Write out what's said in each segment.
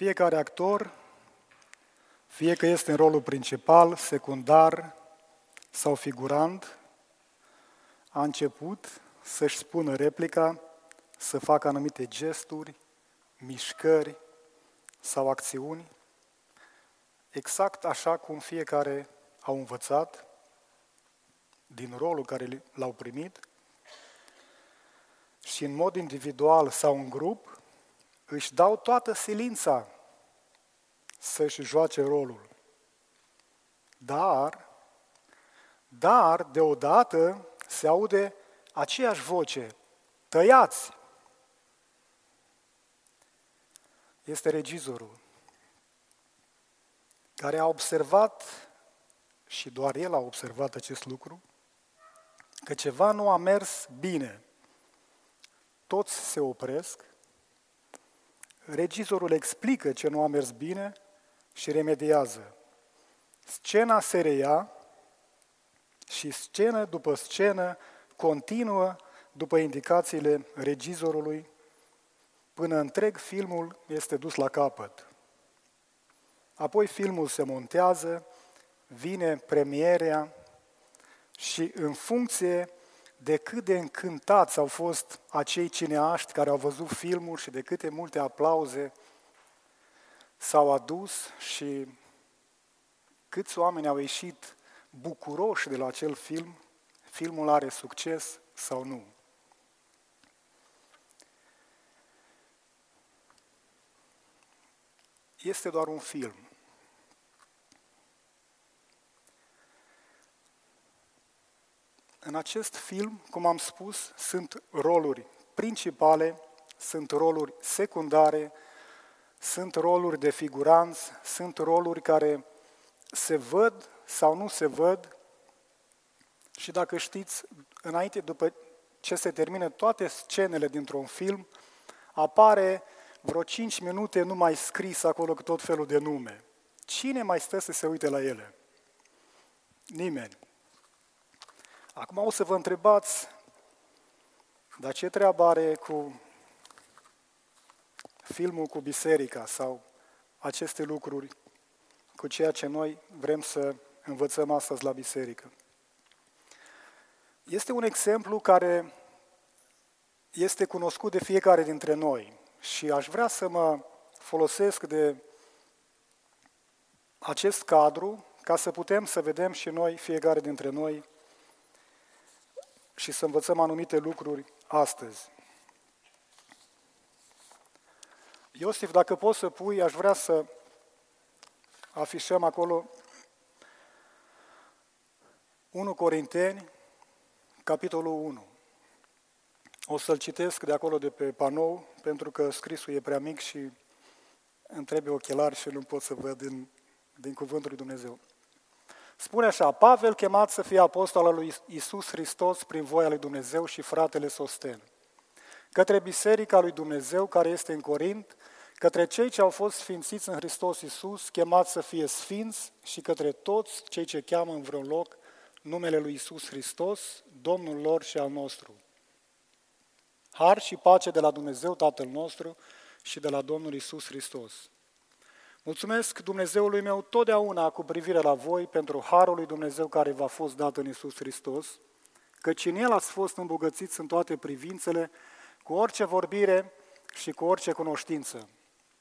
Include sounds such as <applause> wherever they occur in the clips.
Fiecare actor, fie că este în rolul principal, secundar sau figurant, a început să-și spună replica, să facă anumite gesturi, mișcări sau acțiuni, exact așa cum fiecare au învățat din rolul care l-au primit și în mod individual sau în grup, își dau toată silința să-și joace rolul. Dar, dar, deodată se aude aceeași voce, tăiați! Este regizorul care a observat, și doar el a observat acest lucru, că ceva nu a mers bine. Toți se opresc regizorul explică ce nu a mers bine și remediază. Scena se reia și scenă după scenă continuă după indicațiile regizorului până întreg filmul este dus la capăt. Apoi filmul se montează, vine premierea și în funcție de cât de încântați au fost acei cineaști care au văzut filmul și de câte multe aplauze s-au adus și câți oameni au ieșit bucuroși de la acel film, filmul are succes sau nu. Este doar un film. În acest film, cum am spus, sunt roluri principale, sunt roluri secundare, sunt roluri de figuranți, sunt roluri care se văd sau nu se văd și dacă știți, înainte, după ce se termină toate scenele dintr-un film, apare vreo 5 minute numai scris acolo cu tot felul de nume. Cine mai stă să se uite la ele? Nimeni. Acum o să vă întrebați, dar ce treabă are cu filmul cu biserica sau aceste lucruri cu ceea ce noi vrem să învățăm astăzi la biserică? Este un exemplu care este cunoscut de fiecare dintre noi și aș vrea să mă folosesc de acest cadru ca să putem să vedem și noi, fiecare dintre noi, și să învățăm anumite lucruri astăzi. Iosif, dacă poți să pui, aș vrea să afișăm acolo 1 Corinteni, capitolul 1. O să-l citesc de acolo de pe panou, pentru că scrisul e prea mic și îmi trebuie ochelari și nu pot să văd din, din cuvântul lui Dumnezeu. Spune așa, Pavel chemat să fie apostol al lui Isus Hristos prin voia lui Dumnezeu și fratele Sosten. Către biserica lui Dumnezeu care este în Corint, către cei ce au fost sfințiți în Hristos Isus, chemați să fie sfinți și către toți cei ce cheamă în vreun loc numele lui Isus Hristos, Domnul lor și al nostru. Har și pace de la Dumnezeu Tatăl nostru și de la Domnul Isus Hristos. Mulțumesc Dumnezeului meu totdeauna cu privire la voi pentru harul lui Dumnezeu care v-a fost dat în Isus Hristos, căci în El ați fost îmbogățiți în toate privințele, cu orice vorbire și cu orice cunoștință.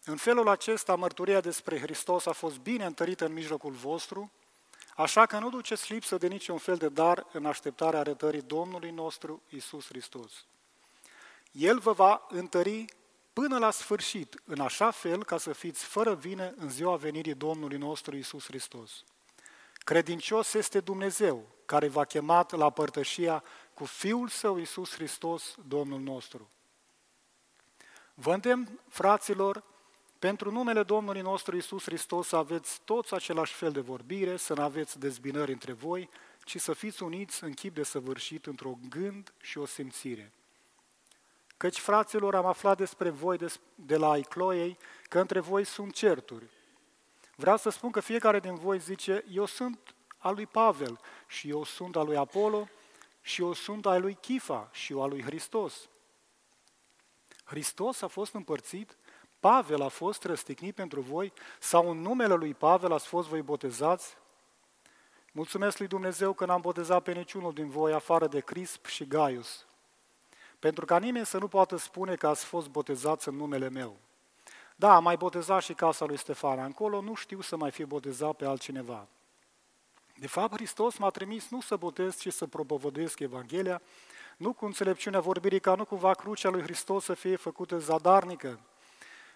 În felul acesta, mărturia despre Hristos a fost bine întărită în mijlocul vostru, așa că nu duceți lipsă de niciun fel de dar în așteptarea arătării Domnului nostru Isus Hristos. El vă va întări până la sfârșit, în așa fel ca să fiți fără vină în ziua venirii Domnului nostru Isus Hristos. Credincios este Dumnezeu, care v-a chemat la părtășia cu Fiul Său Isus Hristos, Domnul nostru. Vă îndemn, fraților, pentru numele Domnului nostru Isus Hristos să aveți toți același fel de vorbire, să nu aveți dezbinări între voi, ci să fiți uniți în chip de săvârșit într-o gând și o simțire. Căci, fraților, am aflat despre voi de la Icloiei că între voi sunt certuri. Vreau să spun că fiecare din voi zice, eu sunt al lui Pavel și eu sunt al lui Apollo și eu sunt al lui Chifa și eu al lui Hristos. Hristos a fost împărțit Pavel a fost răstignit pentru voi sau în numele lui Pavel ați fost voi botezați? Mulțumesc lui Dumnezeu că n-am botezat pe niciunul din voi afară de Crisp și Gaius, pentru ca nimeni să nu poată spune că ați fost botezați în numele meu. Da, am mai botezat și casa lui Stefan. Încolo nu știu să mai fi botezat pe altcineva. De fapt, Hristos m-a trimis nu să botez, ci să propovăduiesc Evanghelia, nu cu înțelepciunea vorbirii, ca nu cumva crucea lui Hristos să fie făcută zadarnică,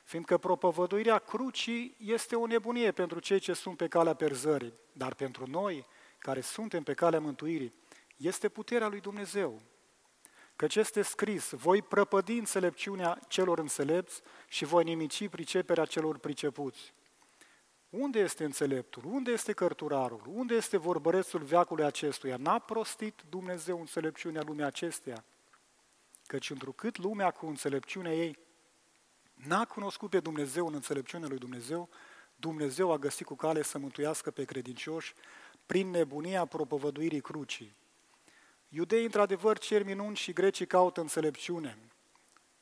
fiindcă propovăduirea crucii este o nebunie pentru cei ce sunt pe calea perzării, dar pentru noi, care suntem pe calea mântuirii, este puterea lui Dumnezeu. Căci este scris, voi prăpădi înțelepciunea celor înțelepți și voi nimici priceperea celor pricepuți. Unde este înțeleptul? Unde este cărturarul? Unde este vorbărețul veacului acestuia? N-a prostit Dumnezeu înțelepciunea lumea acesteia? Căci întrucât lumea cu înțelepciunea ei n-a cunoscut pe Dumnezeu în înțelepciunea lui Dumnezeu, Dumnezeu a găsit cu cale să mântuiască pe credincioși prin nebunia propovăduirii crucii. Iudeii, într-adevăr, cer minuni și grecii caută înțelepciune.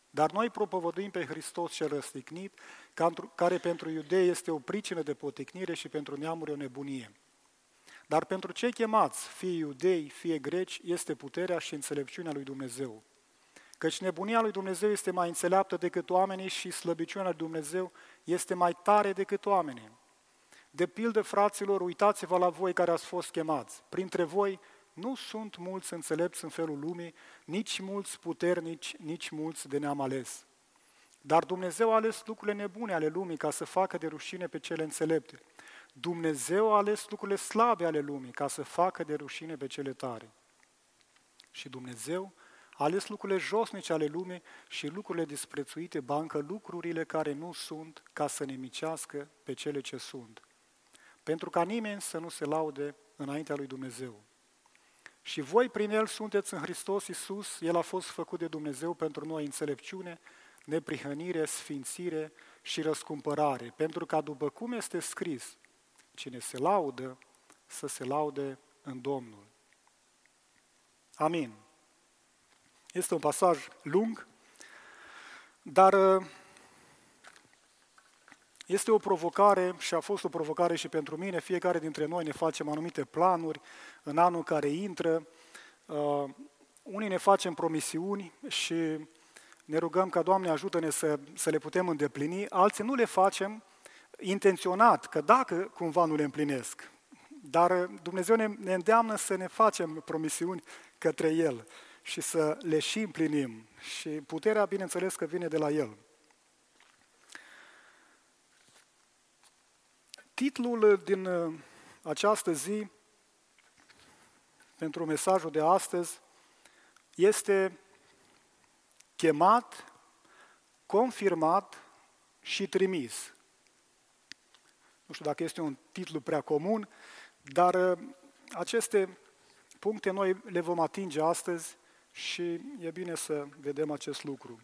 Dar noi propovăduim pe Hristos cel răstignit, care pentru iudei este o pricină de poticnire și pentru neamuri o nebunie. Dar pentru cei chemați, fie iudei, fie greci, este puterea și înțelepciunea lui Dumnezeu. Căci nebunia lui Dumnezeu este mai înțeleaptă decât oamenii și slăbiciunea lui Dumnezeu este mai tare decât oamenii. De pildă, fraților, uitați-vă la voi care ați fost chemați. Printre voi nu sunt mulți înțelepți în felul lumii, nici mulți puternici, nici mulți de neam ales. Dar Dumnezeu a ales lucrurile nebune ale lumii ca să facă de rușine pe cele înțelepte. Dumnezeu a ales lucrurile slabe ale lumii ca să facă de rușine pe cele tare. Și Dumnezeu a ales lucrurile josnice ale lumii și lucrurile disprețuite, bancă lucrurile care nu sunt, ca să nemicească pe cele ce sunt. Pentru ca nimeni să nu se laude înaintea lui Dumnezeu. Și voi prin El sunteți în Hristos Iisus, El a fost făcut de Dumnezeu pentru noi înțelepciune, neprihănire, sfințire și răscumpărare, pentru ca după cum este scris, cine se laudă, să se laude în Domnul. Amin. Este un pasaj lung, dar uh, este o provocare și a fost o provocare și pentru mine. Fiecare dintre noi ne facem anumite planuri în anul care intră. Uh, unii ne facem promisiuni și ne rugăm ca Doamne ajută-ne să, să le putem îndeplini, alții nu le facem intenționat, că dacă cumva nu le împlinesc. Dar Dumnezeu ne, ne îndeamnă să ne facem promisiuni către El și să le și împlinim. Și puterea, bineînțeles, că vine de la El. Titlul din uh, această zi, pentru mesajul de astăzi, este chemat, confirmat și trimis. Nu știu dacă este un titlu prea comun, dar uh, aceste puncte noi le vom atinge astăzi și e bine să vedem acest lucru.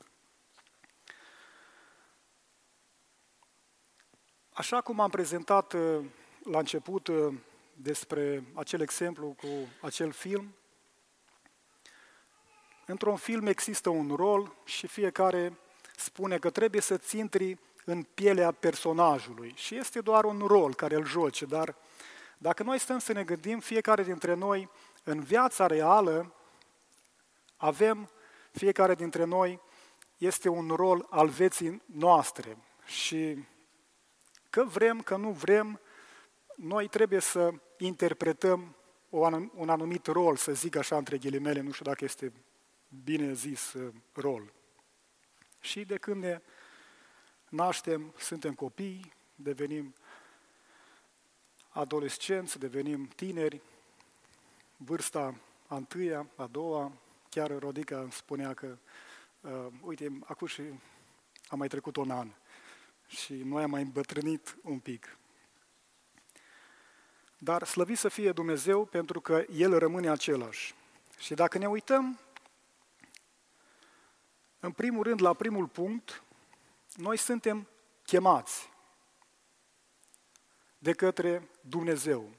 Așa cum am prezentat uh, la început uh, despre acel exemplu cu acel film, într-un film există un rol și fiecare spune că trebuie să-ți intri în pielea personajului. Și este doar un rol care îl joci, dar dacă noi stăm să ne gândim, fiecare dintre noi, în viața reală, avem, fiecare dintre noi, este un rol al vieții noastre. Și că vrem, că nu vrem, noi trebuie să interpretăm un anumit rol, să zic așa între ghilimele, nu știu dacă este bine zis uh, rol. Și de când ne naștem, suntem copii, devenim adolescenți, devenim tineri, vârsta a întâia, a doua, chiar Rodica îmi spunea că, uh, uite, acum și a mai trecut un an și noi am mai îmbătrânit un pic. Dar slăvit să fie Dumnezeu pentru că El rămâne același. Și dacă ne uităm, în primul rând, la primul punct, noi suntem chemați de către Dumnezeu.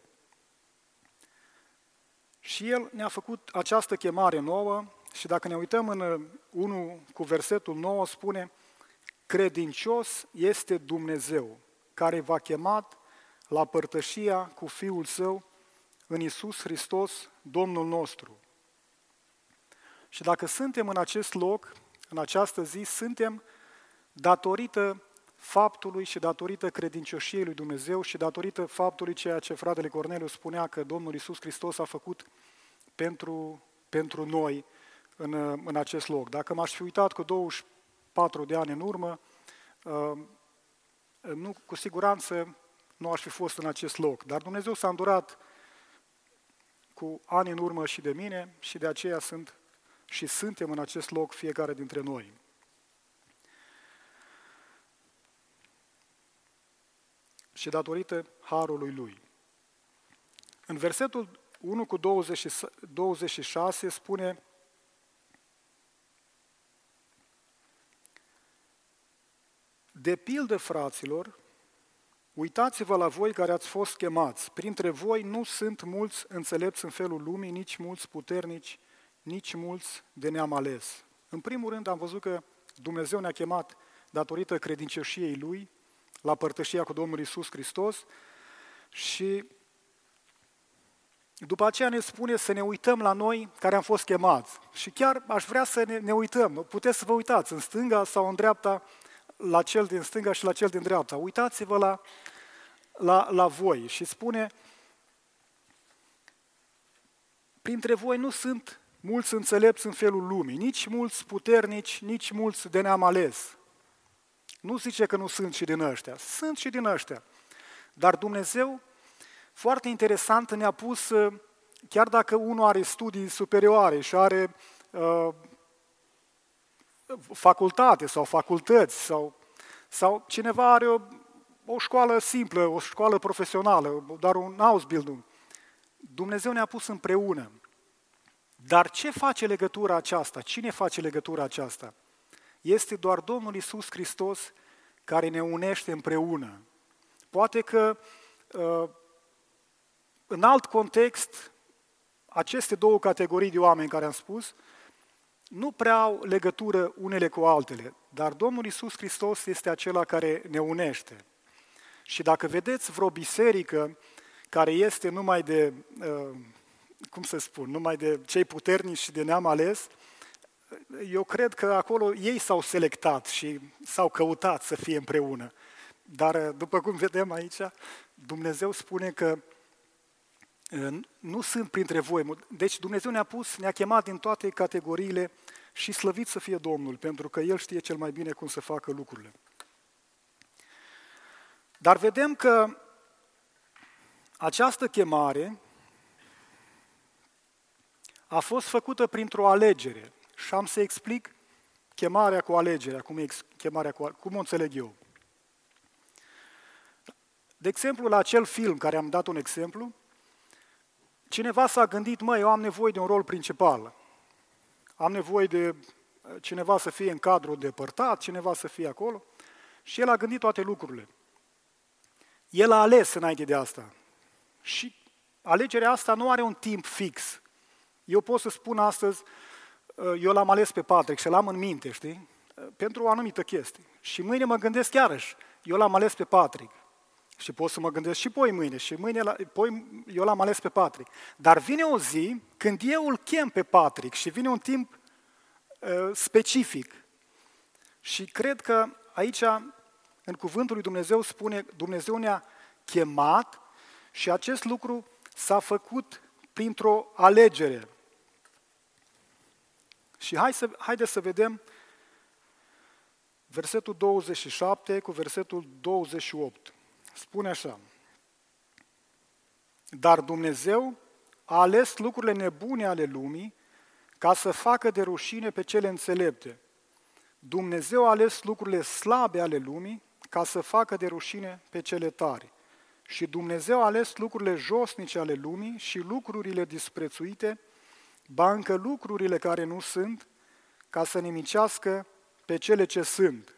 Și El ne-a făcut această chemare nouă și dacă ne uităm în 1 cu versetul 9, spune credincios este Dumnezeu, care v-a chemat la părtășia cu Fiul Său în Isus Hristos, Domnul nostru. Și dacă suntem în acest loc, în această zi, suntem datorită faptului și datorită credincioșiei lui Dumnezeu și datorită faptului ceea ce fratele Corneliu spunea că Domnul Isus Hristos a făcut pentru, pentru noi în, în acest loc. Dacă m-aș fi uitat cu 24 de ani în urmă, uh, nu, cu siguranță nu aș fi fost în acest loc. Dar Dumnezeu s-a îndurat cu ani în urmă și de mine și de aceea sunt și suntem în acest loc fiecare dintre noi. Și datorită harului lui. În versetul 1 cu 26 spune De pildă, fraților, uitați-vă la voi care ați fost chemați. Printre voi nu sunt mulți înțelepți în felul lumii, nici mulți puternici, nici mulți de neam ales. În primul rând am văzut că Dumnezeu ne-a chemat datorită credincioșiei Lui la părtășia cu Domnul Isus Hristos și după aceea ne spune să ne uităm la noi care am fost chemați. Și chiar aș vrea să ne, ne uităm. Puteți să vă uitați în stânga sau în dreapta la cel din stânga și la cel din dreapta. Uitați-vă la, la, la voi și spune printre voi nu sunt mulți înțelepți în felul lumii, nici mulți puternici, nici mulți de neam ales. Nu zice că nu sunt și din ăștia, sunt și din ăștia. Dar Dumnezeu, foarte interesant, ne-a pus, chiar dacă unul are studii superioare și are uh, facultate sau facultăți sau, sau cineva are o, o școală simplă, o școală profesională, dar un Ausbildung. Dumnezeu ne-a pus împreună. Dar ce face legătura aceasta? Cine face legătura aceasta? Este doar Domnul Isus Hristos care ne unește împreună. Poate că uh, în alt context, aceste două categorii de oameni care am spus, nu prea au legătură unele cu altele, dar Domnul Isus Hristos este acela care ne unește. Și dacă vedeți vreo biserică care este numai de, uh, cum să spun, numai de cei puternici și de neam ales, eu cred că acolo ei s-au selectat și s-au căutat să fie împreună. Dar, uh, după cum vedem aici, Dumnezeu spune că nu sunt printre voi. Deci Dumnezeu ne-a pus, ne-a chemat din toate categoriile și slăvit să fie Domnul, pentru că El știe cel mai bine cum să facă lucrurile. Dar vedem că această chemare a fost făcută printr-o alegere. Și am să explic chemarea cu alegerea, cum, e chemarea cu, cum o înțeleg eu. De exemplu, la acel film care am dat un exemplu, Cineva s-a gândit, măi, eu am nevoie de un rol principal. Am nevoie de uh, cineva să fie în cadru depărtat, cineva să fie acolo. Și el a gândit toate lucrurile. El a ales înainte de asta. Și alegerea asta nu are un timp fix. Eu pot să spun astăzi, uh, eu l-am ales pe Patrick și l-am în minte, știi? Uh, pentru o anumită chestie. Și mâine mă gândesc iarăși, eu l-am ales pe Patrick. Și pot să mă gândesc și poi mâine, și mâine, la, poi eu l-am ales pe Patrick. Dar vine o zi când eu îl chem pe Patrick și vine un timp uh, specific. Și cred că aici, în cuvântul lui Dumnezeu, spune, Dumnezeu ne-a chemat și acest lucru s-a făcut printr-o alegere. Și hai să, haideți să vedem versetul 27 cu versetul 28 spune așa, dar Dumnezeu a ales lucrurile nebune ale lumii ca să facă de rușine pe cele înțelepte. Dumnezeu a ales lucrurile slabe ale lumii ca să facă de rușine pe cele tari. Și Dumnezeu a ales lucrurile josnice ale lumii și lucrurile disprețuite, ba încă lucrurile care nu sunt, ca să nimicească pe cele ce sunt,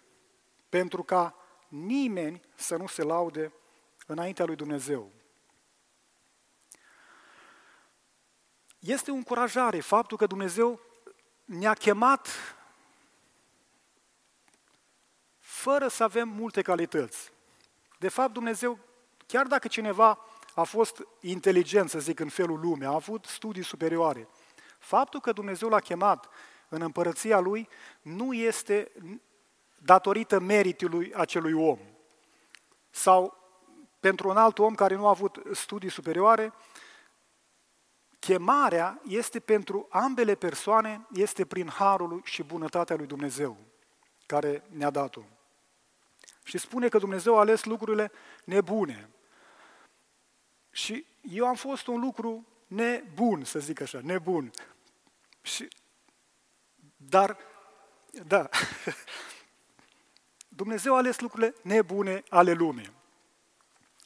pentru ca nimeni să nu se laude înaintea lui Dumnezeu. Este o încurajare faptul că Dumnezeu ne-a chemat fără să avem multe calități. De fapt, Dumnezeu, chiar dacă cineva a fost inteligent, să zic, în felul lumii, a avut studii superioare, faptul că Dumnezeu l-a chemat în împărăția lui nu este datorită meritului acelui om. Sau pentru un alt om care nu a avut studii superioare, chemarea este pentru ambele persoane, este prin harul și bunătatea lui Dumnezeu care ne-a dat-o. Și spune că Dumnezeu a ales lucrurile nebune. Și eu am fost un lucru nebun, să zic așa, nebun. Și, dar, da, <laughs> Dumnezeu a ales lucrurile nebune ale lumii.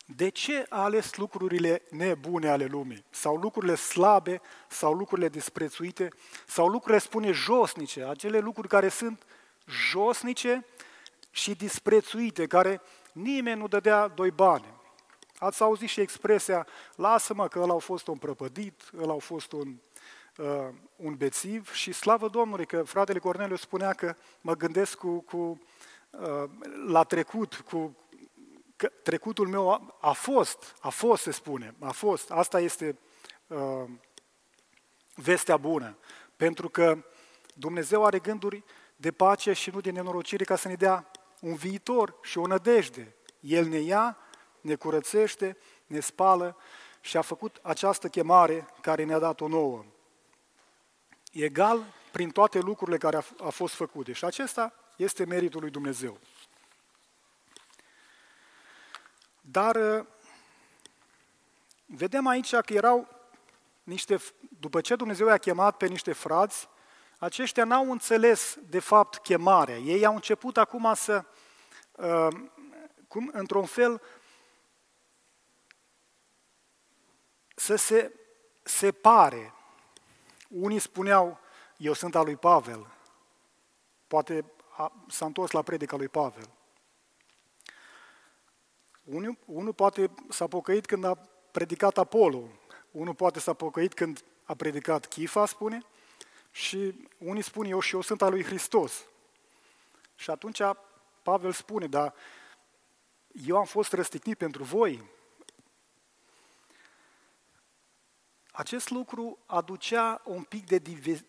De ce a ales lucrurile nebune ale lumii? Sau lucrurile slabe, sau lucrurile disprețuite, sau lucrurile, spune, josnice, acele lucruri care sunt josnice și disprețuite, care nimeni nu dădea doi bani. Ați auzit și expresia, lasă-mă că ăla au fost un prăpădit, ăla au fost un, uh, un bețiv și slavă Domnului că fratele Corneliu spunea că mă gândesc cu, cu, uh, la trecut, cu, că trecutul meu a, a fost, a fost se spune, a fost. Asta este uh, vestea bună, pentru că Dumnezeu are gânduri de pace și nu de nenorocire ca să ne dea un viitor și o nădejde. El ne ia, ne curățește, ne spală și a făcut această chemare care ne-a dat-o nouă. Egal prin toate lucrurile care a, a fost făcute. Și acesta este meritul lui Dumnezeu. Dar uh, vedem aici că erau niște, după ce Dumnezeu i-a chemat pe niște frați, aceștia n-au înțeles de fapt chemarea. Ei au început acum să, uh, cum, într-un fel, să se separe. Unii spuneau, eu sunt al lui Pavel. Poate a, s-a întors la predica lui Pavel. Unul, unul poate s-a pocăit când a predicat Apollo, unul poate s-a pocăit când a predicat Chifa, spune, și unii spun eu și eu sunt al lui Hristos. Și atunci Pavel spune, dar eu am fost răstignit pentru voi. Acest lucru aducea un pic de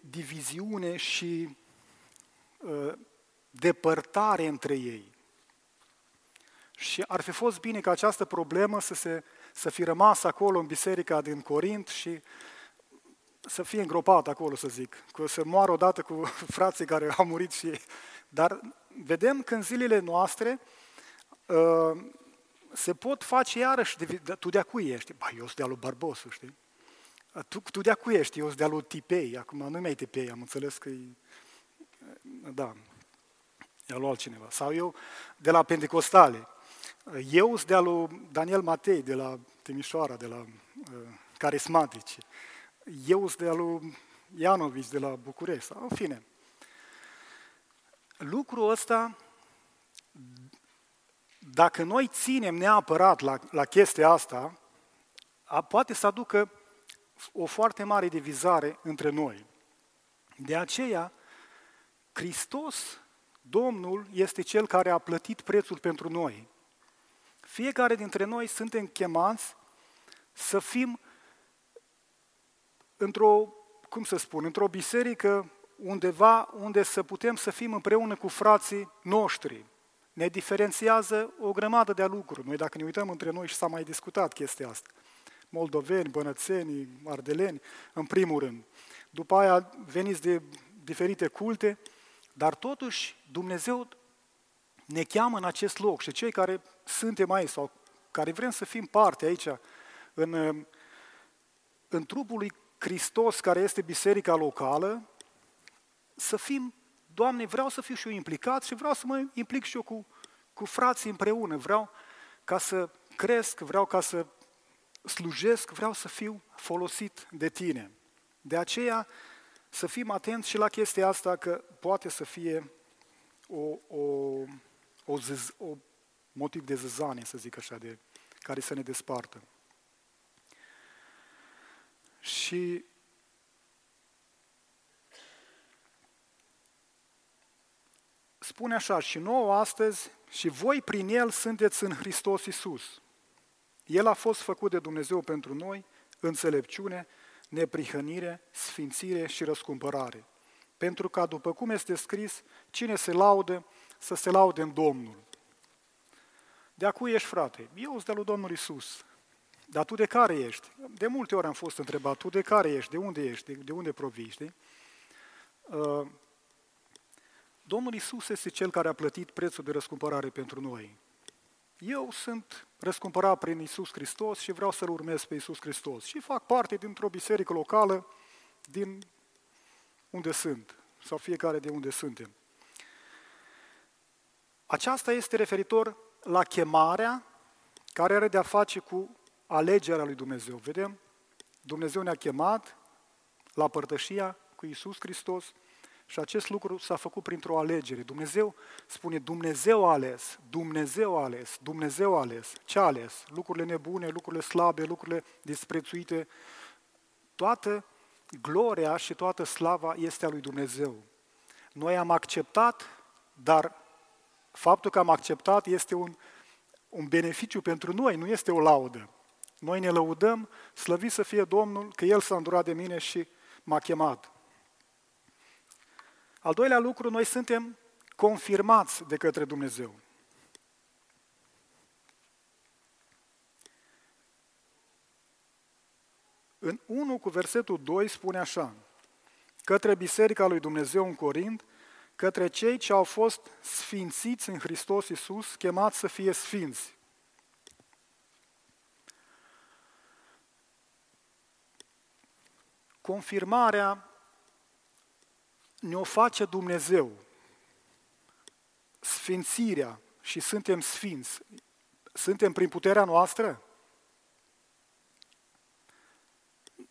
diviziune și uh, depărtare între ei. Și ar fi fost bine ca această problemă să, se, să fi rămas acolo în biserica din Corint și să fie îngropat acolo, să zic, că să moară odată cu <laughs> frații care au murit și ei. Dar vedem că în zilele noastre uh, se pot face iarăși, de, tu de-a cui ești? Ba, eu sunt de-a lui Barbosu, știi? Tu, tu de-a cui ești? Eu sunt de-a lui Tipei, acum nu mai Tipei, am înțeles că e... Da, i-a luat altcineva. Sau eu de la Pentecostale. Eu sunt de-a lui Daniel Matei, de la Timișoara, de la uh, Carismatici. Eu sunt de-a lui Ianovici, de la București. Sau, în fine. Lucrul ăsta, dacă noi ținem neapărat la, la chestia asta, a, poate să aducă o foarte mare divizare între noi. De aceea, Hristos, Domnul, este Cel care a plătit prețul pentru noi. Fiecare dintre noi suntem chemați să fim într-o, cum să spun, într-o biserică undeva unde să putem să fim împreună cu frații noștri. Ne diferențiază o grămadă de lucruri. Noi dacă ne uităm între noi și s-a mai discutat chestia asta. Moldoveni, bănățeni, ardeleni, în primul rând. După aia veniți de diferite culte, dar totuși Dumnezeu ne cheamă în acest loc și cei care suntem aici sau care vrem să fim parte aici, în, în trupul lui Hristos, care este biserica locală, să fim, Doamne, vreau să fiu și eu implicat și vreau să mă implic și eu cu, cu frații împreună. Vreau ca să cresc, vreau ca să slujesc, vreau să fiu folosit de tine. De aceea să fim atenți și la chestia asta că poate să fie o, o o, zâz, o motiv de zăzanie, să zic așa, de, care să ne despartă. Și spune așa, și nouă astăzi, și voi prin El sunteți în Hristos Iisus. El a fost făcut de Dumnezeu pentru noi, înțelepciune, neprihănire, sfințire și răscumpărare. Pentru ca, după cum este scris, cine se laudă, să se laude în Domnul. De acu ești, frate? Eu sunt de lui Domnul Isus. Dar tu de care ești? De multe ori am fost întrebat, tu de care ești? De unde ești? De, de unde provii? Știi? Uh, Domnul Isus este Cel care a plătit prețul de răscumpărare pentru noi. Eu sunt răscumpărat prin Isus Hristos și vreau să-L urmez pe Isus Hristos. Și fac parte dintr-o biserică locală din unde sunt, sau fiecare de unde suntem. Aceasta este referitor la chemarea care are de-a face cu alegerea lui Dumnezeu. Vedem? Dumnezeu ne-a chemat la părtășia cu Isus Hristos și acest lucru s-a făcut printr-o alegere. Dumnezeu spune, Dumnezeu a ales, Dumnezeu a ales, Dumnezeu a ales. Ce a ales? Lucrurile nebune, lucrurile slabe, lucrurile disprețuite. Toată gloria și toată slava este a lui Dumnezeu. Noi am acceptat, dar faptul că am acceptat este un, un beneficiu pentru noi, nu este o laudă. Noi ne lăudăm, slăvit să fie Domnul, că El s-a îndurat de mine și m-a chemat. Al doilea lucru, noi suntem confirmați de către Dumnezeu. În 1 cu versetul 2 spune așa, către Biserica lui Dumnezeu în Corint, către cei ce au fost sfințiți în Hristos Iisus, chemați să fie sfinți. Confirmarea ne-o face Dumnezeu. Sfințirea și suntem sfinți. Suntem prin puterea noastră?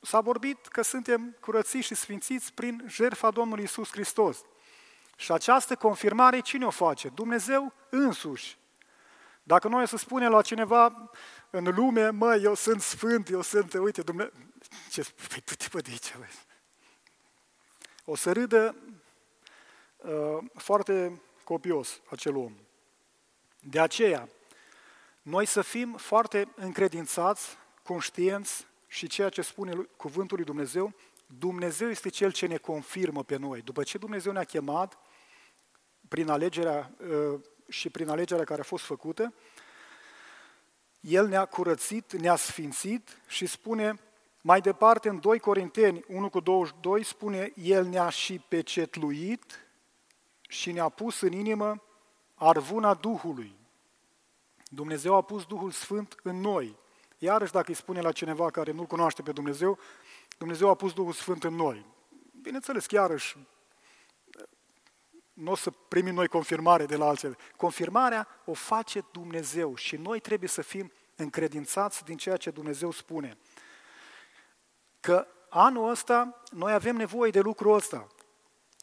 S-a vorbit că suntem curățiți și sfințiți prin jertfa Domnului Isus Hristos. Și această confirmare cine o face? Dumnezeu însuși. Dacă noi să spunem la cineva în lume, mă, eu sunt sfânt, eu sunt, uite, Dumnezeu, ce spui, du-te de aici, bă. O să râdă uh, foarte copios acel om. De aceea, noi să fim foarte încredințați, conștienți și ceea ce spune cuvântul lui Dumnezeu, Dumnezeu este Cel ce ne confirmă pe noi. După ce Dumnezeu ne-a chemat, prin alegerea uh, și prin alegerea care a fost făcută, El ne-a curățit, ne-a sfințit și spune mai departe, în 2 Corinteni 1 cu 22, spune, El ne-a și pecetluit și ne-a pus în inimă arvuna Duhului. Dumnezeu a pus Duhul Sfânt în noi. Iarăși, dacă îi spune la cineva care nu-L cunoaște pe Dumnezeu, Dumnezeu a pus Duhul Sfânt în noi. Bineînțeles, iarăși, nu o să primim noi confirmare de la alții. Confirmarea o face Dumnezeu și noi trebuie să fim încredințați din ceea ce Dumnezeu spune că anul ăsta noi avem nevoie de lucrul ăsta.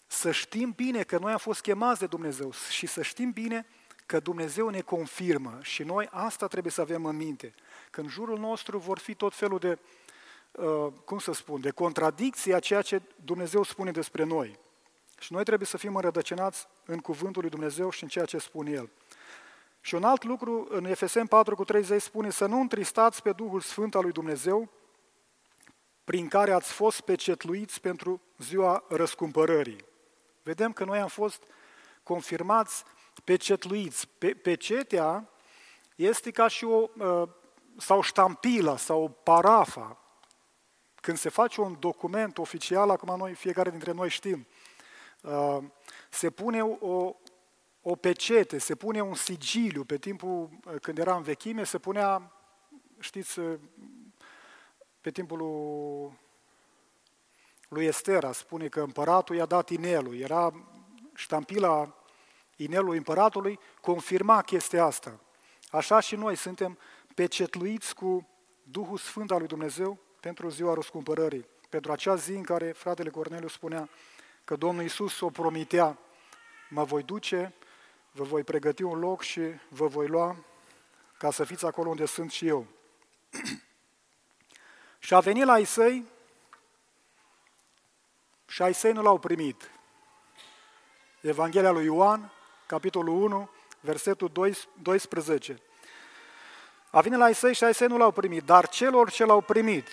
Să știm bine că noi am fost chemați de Dumnezeu și să știm bine că Dumnezeu ne confirmă și noi asta trebuie să avem în minte. Că în jurul nostru vor fi tot felul de, uh, cum să spun, de contradicții a ceea ce Dumnezeu spune despre noi. Și noi trebuie să fim înrădăcinați în cuvântul lui Dumnezeu și în ceea ce spune El. Și un alt lucru, în Efesem 4 cu 30 spune să nu întristați pe Duhul Sfânt al lui Dumnezeu, prin care ați fost pecetluiți pentru ziua răscumpărării. Vedem că noi am fost confirmați pecetluiți. Pe, pecetea este ca și o, uh, sau ștampila, sau parafa. Când se face un document oficial, acum noi, fiecare dintre noi știm, uh, se pune o, o pecete, se pune un sigiliu. Pe timpul uh, când era în vechime, se punea, știți, pe timpul lui, lui Estera, spune că împăratul i-a dat inelul. Era ștampila inelului împăratului, confirma chestia asta. Așa și noi suntem pecetluiți cu Duhul Sfânt al lui Dumnezeu pentru ziua răscumpărării. Pentru acea zi în care fratele Corneliu spunea că Domnul Iisus o promitea, mă voi duce, vă voi pregăti un loc și vă voi lua ca să fiți acolo unde sunt și eu. <clears throat> Și a venit la Isai și Isai nu l-au primit. Evanghelia lui Ioan, capitolul 1, versetul 12. A venit la ai săi și ai săi nu l-au primit, dar celor ce l-au primit,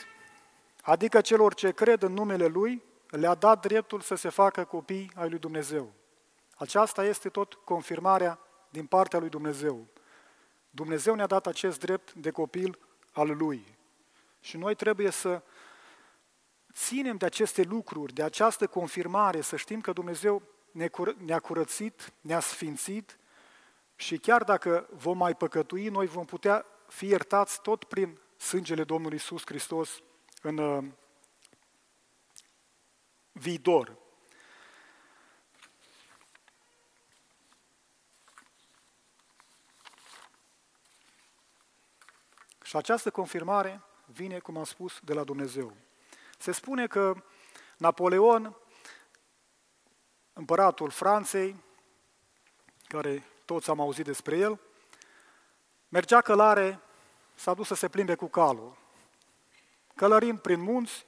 adică celor ce cred în numele Lui, le-a dat dreptul să se facă copii ai lui Dumnezeu. Aceasta este tot confirmarea din partea lui Dumnezeu. Dumnezeu ne-a dat acest drept de copil al Lui. Și noi trebuie să ținem de aceste lucruri, de această confirmare, să știm că Dumnezeu ne-a curățit, ne-a sfințit și chiar dacă vom mai păcătui, noi vom putea fi iertați tot prin sângele Domnului Isus Hristos în uh, viitor. Și această confirmare vine, cum am spus, de la Dumnezeu. Se spune că Napoleon, împăratul Franței, care toți am auzit despre el, mergea călare, s-a dus să se plimbe cu calul. Călărind prin munți,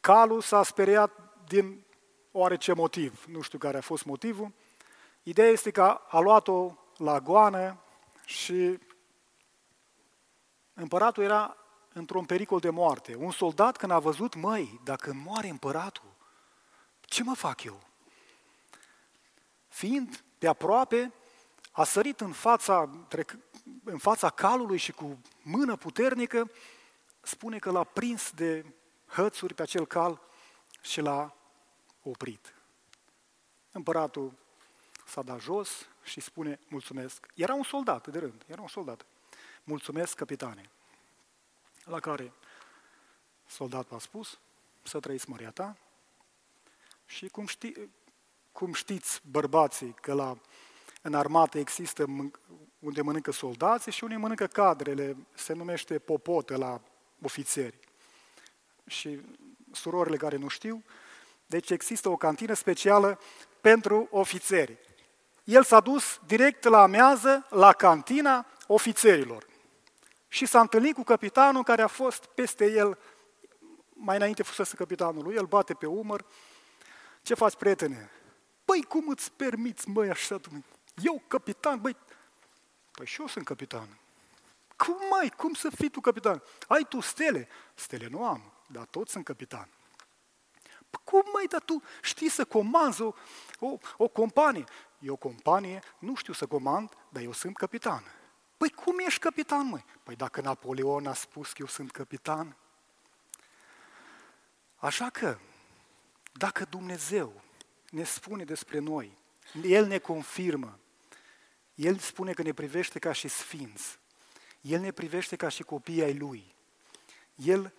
calul s-a speriat din oarece motiv, nu știu care a fost motivul. Ideea este că a luat-o la goană și împăratul era într-un pericol de moarte. Un soldat când a văzut, măi, dacă moare împăratul, ce mă fac eu? Fiind de aproape, a sărit în fața, în fața calului și cu mână puternică, spune că l-a prins de hățuri pe acel cal și l-a oprit. Împăratul s-a dat jos și spune mulțumesc. Era un soldat de rând, era un soldat. Mulțumesc, capitane. La care soldatul a spus, să trăiți măria ta. Și cum, ști, cum știți, bărbații, că la, în armată există unde mănâncă soldații și unde mănâncă cadrele, se numește popotă la ofițeri. Și surorile care nu știu, deci există o cantină specială pentru ofițeri. El s-a dus direct la amează, la cantina ofițerilor și s-a întâlnit cu capitanul care a fost peste el, mai înainte fusese capitanul lui, el bate pe umăr, ce faci, prietene? Păi, cum îți permiți, măi, așa, eu capitan, băi, păi și eu sunt capitan. Cum mai, cum să fii tu capitan? Ai tu stele? Stele nu am, dar toți sunt capitan. Păi cum mai, dar tu știi să comanzi o, o, o companie? Eu o companie nu știu să comand, dar eu sunt capitan. Păi cum ești capitan, măi? Păi dacă Napoleon a spus că eu sunt capitan. Așa că, dacă Dumnezeu ne spune despre noi, El ne confirmă, El spune că ne privește ca și sfinți, El ne privește ca și copii ai Lui, El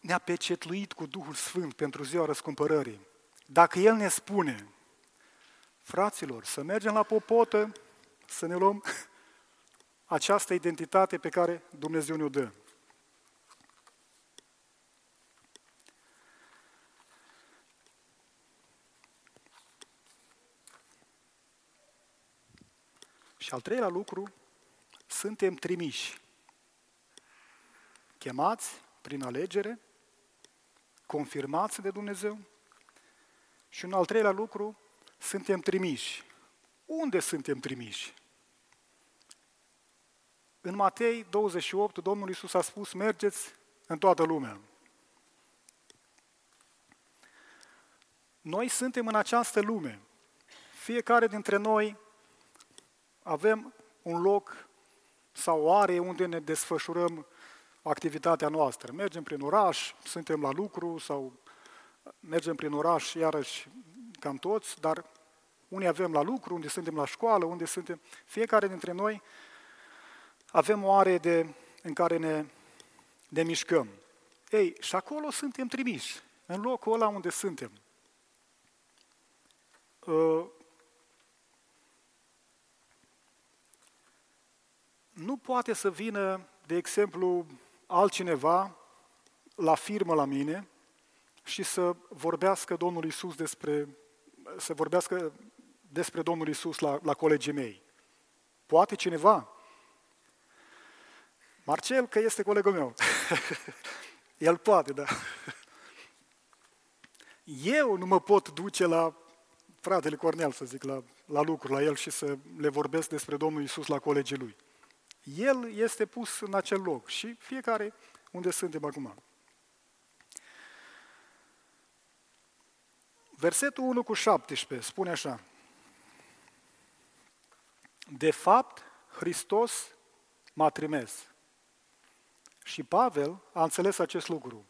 ne-a pecetluit cu Duhul Sfânt pentru ziua răscumpărării. Dacă El ne spune, fraților, să mergem la popotă, să ne luăm <laughs> această identitate pe care Dumnezeu ne-o dă. Și al treilea lucru, suntem trimiși. Chemați prin alegere, confirmați de Dumnezeu. Și un al treilea lucru, suntem trimiși. Unde suntem trimiși? În Matei 28, Domnul Iisus a spus, mergeți în toată lumea. Noi suntem în această lume. Fiecare dintre noi avem un loc sau o are unde ne desfășurăm activitatea noastră. Mergem prin oraș, suntem la lucru sau mergem prin oraș iarăși cam toți, dar unii avem la lucru, unde suntem la școală, unde suntem... Fiecare dintre noi avem o are de, în care ne, ne mișcăm. Ei, și acolo suntem trimiși, în locul ăla unde suntem. Uh, nu poate să vină, de exemplu, altcineva la firmă la mine și să vorbească Domnul Isus despre, să vorbească despre Domnul Isus la, la colegii mei. Poate cineva? Marcel, că este colegul meu. <laughs> El poate, da. Eu nu mă pot duce la fratele Cornel, să zic, la, la lucru la el și să le vorbesc despre Domnul Isus la colegii lui. El este pus în acel loc și fiecare unde suntem acum. Versetul 1 cu 17 spune așa. De fapt, Hristos m-a trimis. Și Pavel a înțeles acest lucru.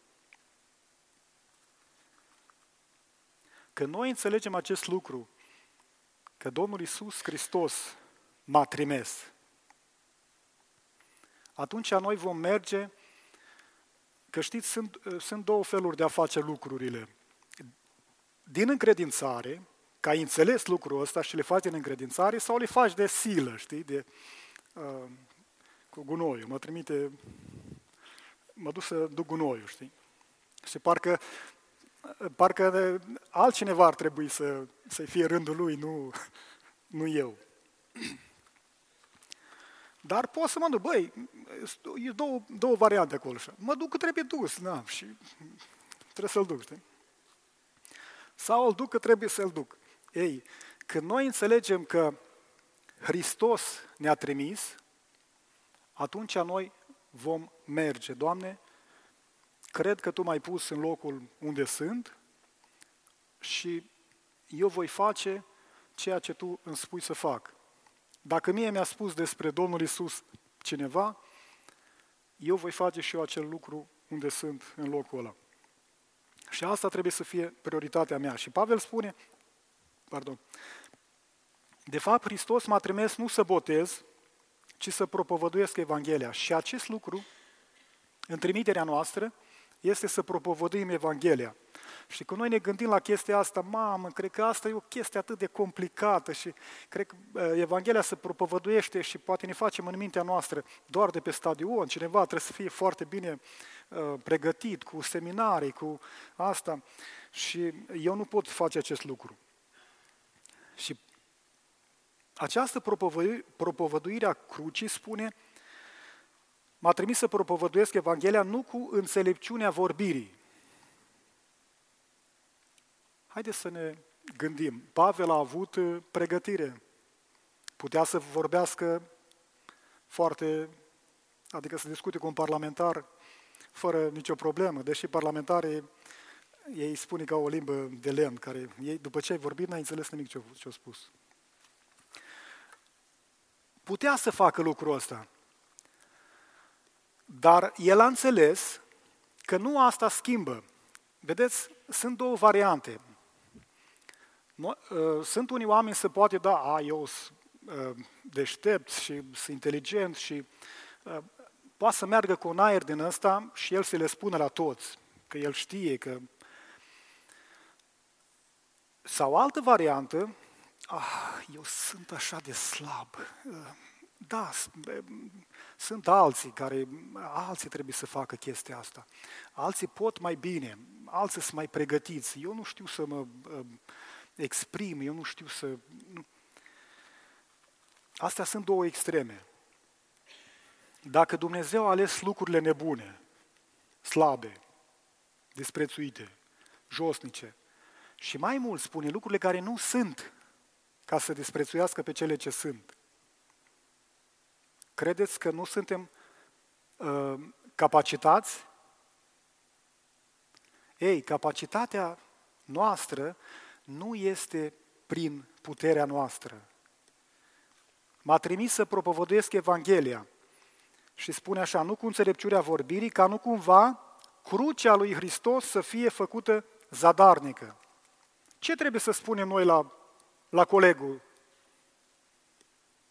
Că noi înțelegem acest lucru, că Domnul Isus Hristos m-a trimis, atunci noi vom merge, că știți, sunt, sunt două feluri de a face lucrurile. Din încredințare, că ai înțeles lucrul ăsta și le faci din încredințare, sau le faci de silă, știi, de, uh, cu gunoiul. Mă trimite, mă duc să duc gunoiul, știi? Și parcă, parcă altcineva ar trebui să, să fie rândul lui, nu, nu eu. Dar pot să mă duc, băi, e două, două variante acolo. Mă duc că trebuie dus, na, și trebuie să-l duc, știi? Sau îl duc că trebuie să-l duc. Ei, când noi înțelegem că Hristos ne-a trimis, atunci noi vom merge. Doamne, cred că Tu m-ai pus în locul unde sunt și eu voi face ceea ce Tu îmi spui să fac. Dacă mie mi-a spus despre Domnul Isus cineva, eu voi face și eu acel lucru unde sunt în locul ăla. Și asta trebuie să fie prioritatea mea. Și Pavel spune, pardon, de fapt Hristos m-a trimis nu să botez, ci să propovăduiesc Evanghelia. Și acest lucru, în trimiterea noastră, este să propovăduim Evanghelia. Și când noi ne gândim la chestia asta, mamă, cred că asta e o chestie atât de complicată și cred că uh, Evanghelia se propovăduiește și poate ne facem în mintea noastră doar de pe stadion, cineva trebuie să fie foarte bine uh, pregătit, cu seminarii, cu asta. Și eu nu pot face acest lucru. Și această propovăduire a crucii spune M-a trimis să propovăduiesc Evanghelia nu cu înțelepciunea vorbirii, Haideți să ne gândim. Pavel a avut uh, pregătire. Putea să vorbească foarte, adică să discute cu un parlamentar fără nicio problemă, deși parlamentarii ei spune ca o limbă de lemn, care ei, după ce ai vorbit, n-ai înțeles nimic ce au spus. Putea să facă lucrul ăsta, dar el a înțeles că nu asta schimbă. Vedeți, sunt două variante. Ă, sunt unii oameni să poate da, a, eu sunt ă, deștept și sunt inteligent și ă, poate să meargă cu un aer din ăsta și el să le spună la toți că el știe că... Sau altă variantă, ah, eu sunt așa de slab. Da, sunt alții care, alții trebuie să facă chestia asta. Alții pot mai bine, alții sunt mai pregătiți. Eu nu știu să mă exprim, eu nu știu să... Nu. Astea sunt două extreme. Dacă Dumnezeu a ales lucrurile nebune, slabe, disprețuite, josnice, și mai mult spune lucrurile care nu sunt, ca să disprețuiască pe cele ce sunt. Credeți că nu suntem uh, capacitați? Ei, capacitatea noastră nu este prin puterea noastră. M-a trimis să propovăduiesc Evanghelia și spune așa, nu cu înțelepciunea vorbirii, ca nu cumva crucea lui Hristos să fie făcută zadarnică. Ce trebuie să spunem noi la, la colegul?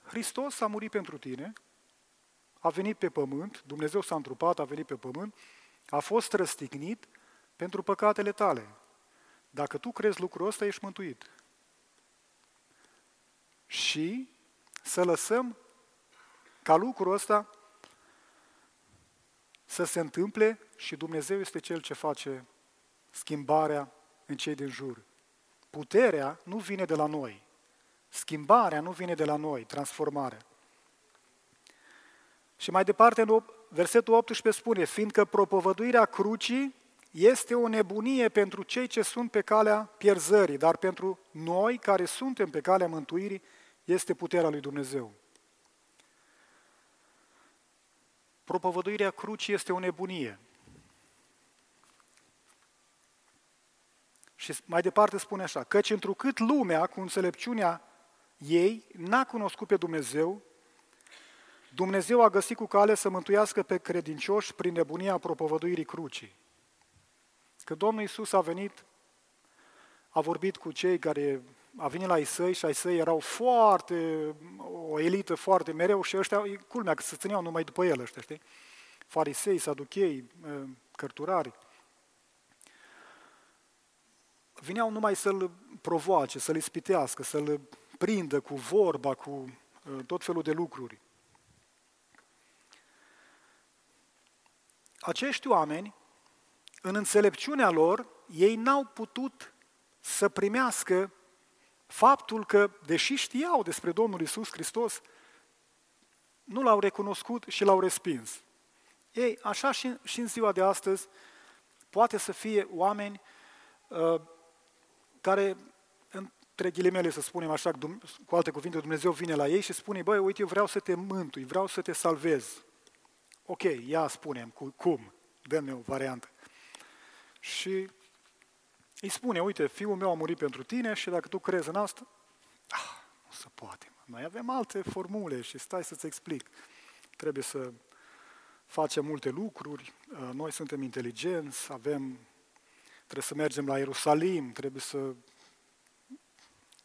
Hristos a murit pentru tine, a venit pe pământ, Dumnezeu s-a întrupat, a venit pe pământ, a fost răstignit pentru păcatele tale. Dacă tu crezi lucrul ăsta, ești mântuit. Și să lăsăm ca lucrul ăsta să se întâmple și Dumnezeu este Cel ce face schimbarea în cei din jur. Puterea nu vine de la noi. Schimbarea nu vine de la noi, transformarea. Și mai departe, în versetul 18 spune, fiindcă propovăduirea crucii este o nebunie pentru cei ce sunt pe calea pierzării, dar pentru noi care suntem pe calea mântuirii este puterea lui Dumnezeu. Propovăduirea crucii este o nebunie. Și mai departe spune așa, căci întrucât lumea cu înțelepciunea ei n-a cunoscut pe Dumnezeu, Dumnezeu a găsit cu cale să mântuiască pe credincioși prin nebunia propovăduirii crucii. Că Domnul Iisus a venit, a vorbit cu cei care a venit la Isăi și ai săi erau foarte, o elită foarte mereu și ăștia, culmea că se țineau numai după el ăștia, știi? Farisei, saduchei, cărturari. Vineau numai să-l provoace, să-l ispitească, să-l prindă cu vorba, cu tot felul de lucruri. Acești oameni, în înțelepciunea lor, ei n-au putut să primească faptul că, deși știau despre Domnul Isus Hristos, nu l-au recunoscut și l-au respins. Ei, așa și, și în ziua de astăzi, poate să fie oameni uh, care, între ghilimele să spunem așa, cu alte cuvinte, Dumnezeu vine la ei și spune, băi, uite, eu vreau să te mântui, vreau să te salvez. Ok, ia spunem, cu, cum? Dă-mi o variantă. Și îi spune, uite, fiul meu a murit pentru tine și dacă tu crezi în asta, ah, nu se poate. Noi avem alte formule și stai să-ți explic. Trebuie să facem multe lucruri, uh, noi suntem inteligenți, avem, trebuie să mergem la Ierusalim, trebuie să...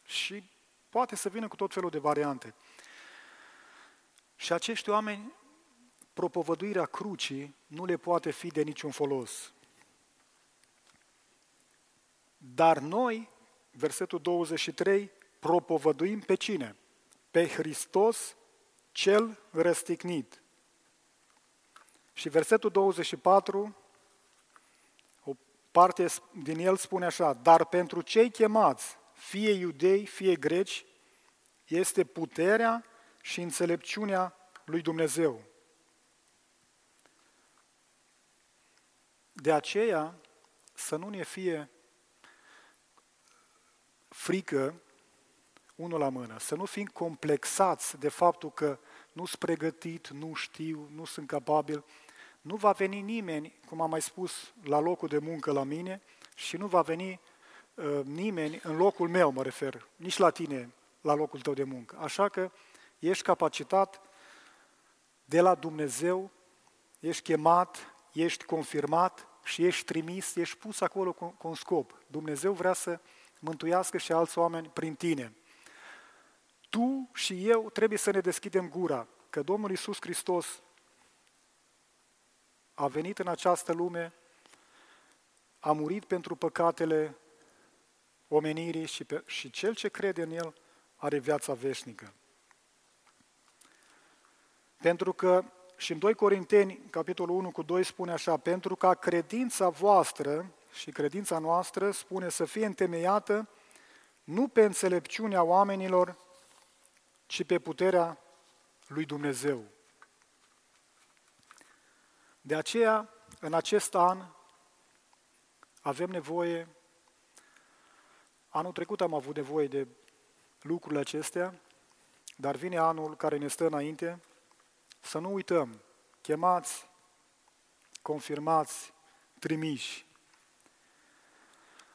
Și poate să vină cu tot felul de variante. Și acești oameni, propovăduirea crucii nu le poate fi de niciun folos. Dar noi, versetul 23, propovăduim pe cine? Pe Hristos cel răstignit. Și versetul 24, o parte din el spune așa, dar pentru cei chemați, fie iudei, fie greci, este puterea și înțelepciunea lui Dumnezeu. De aceea, să nu ne fie frică unul la mână, să nu fim complexați de faptul că nu sunt pregătit, nu știu, nu sunt capabil. Nu va veni nimeni, cum am mai spus, la locul de muncă la mine și nu va veni uh, nimeni în locul meu, mă refer, nici la tine, la locul tău de muncă. Așa că ești capacitat de la Dumnezeu, ești chemat, ești confirmat și ești trimis, ești pus acolo cu, cu un scop. Dumnezeu vrea să mântuiască și alți oameni prin tine. Tu și eu trebuie să ne deschidem gura, că Domnul Isus Hristos a venit în această lume, a murit pentru păcatele omenirii și, pe, și cel ce crede în El are viața veșnică. Pentru că și în 2 Corinteni, capitolul 1 cu 2 spune așa, pentru ca credința voastră și credința noastră spune să fie întemeiată nu pe înțelepciunea oamenilor, ci pe puterea lui Dumnezeu. De aceea, în acest an, avem nevoie, anul trecut am avut nevoie de lucrurile acestea, dar vine anul care ne stă înainte, să nu uităm, chemați, confirmați, trimiși.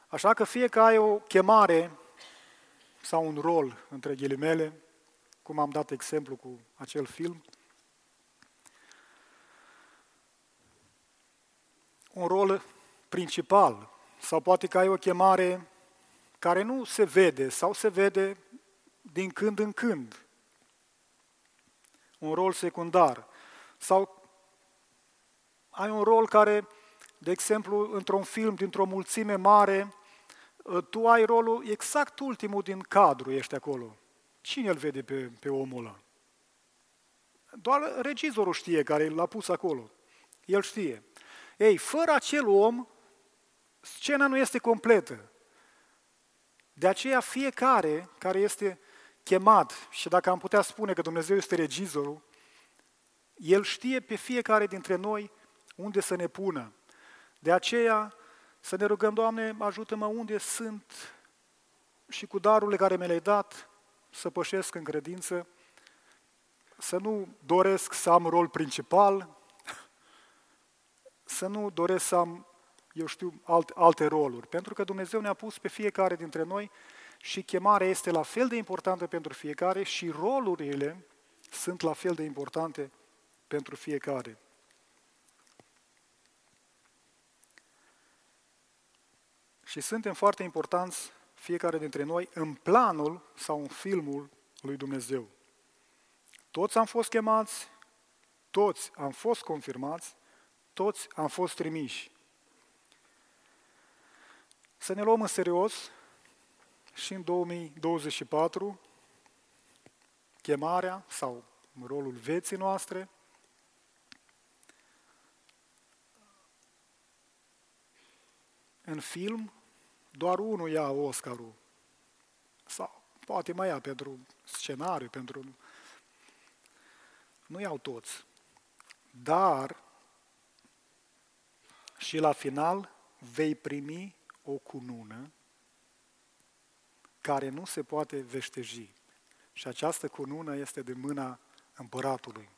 Așa că fie că ai o chemare sau un rol, între ghilimele, cum am dat exemplu cu acel film, un rol principal sau poate că ai o chemare care nu se vede sau se vede din când în când. Un rol secundar. Sau ai un rol care, de exemplu, într-un film, dintr-o mulțime mare, Ă, tu ai rolul exact ultimul din cadru, ești acolo. Cine îl vede pe, pe omul ăla? Doar regizorul știe care l-a pus acolo. El știe. Ei, fără acel om, scena nu este completă. De aceea fiecare care este chemat, și dacă am putea spune că Dumnezeu este regizorul, El știe pe fiecare dintre noi unde să ne pună. De aceea Să ne rugăm, Doamne, ajută-mă unde sunt și cu darurile care mi le-ai dat să pășesc în credință, să nu doresc să am rol principal, să nu doresc să am, eu știu, alte, alte roluri. Pentru că Dumnezeu ne-a pus pe fiecare dintre noi și chemarea este la fel de importantă pentru fiecare și rolurile sunt la fel de importante pentru fiecare. Și suntem foarte importanți, fiecare dintre noi, în planul sau în filmul lui Dumnezeu. Toți am fost chemați, toți am fost confirmați, toți am fost trimiși. Să ne luăm în serios și în 2024 chemarea sau rolul vieții noastre, în film, doar unul ia Oscarul. Sau poate mai ia pentru scenariu, pentru... Nu iau toți. Dar și la final vei primi o cunună care nu se poate veșteji. Și această cunună este de mâna împăratului.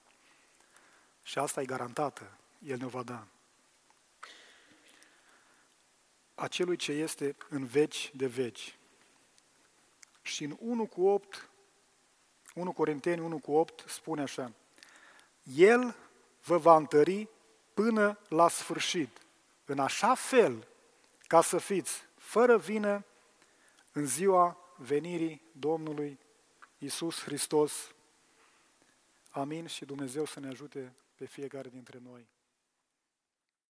Și asta e garantată. El ne va da. Acelui ce este în veci de veci. Și în 1 cu 8, 1 Corinteni 1 cu 8 spune așa, El vă va întări până la sfârșit, în așa fel ca să fiți fără vină în ziua venirii Domnului Isus Hristos. Amin și Dumnezeu să ne ajute pe fiecare dintre noi.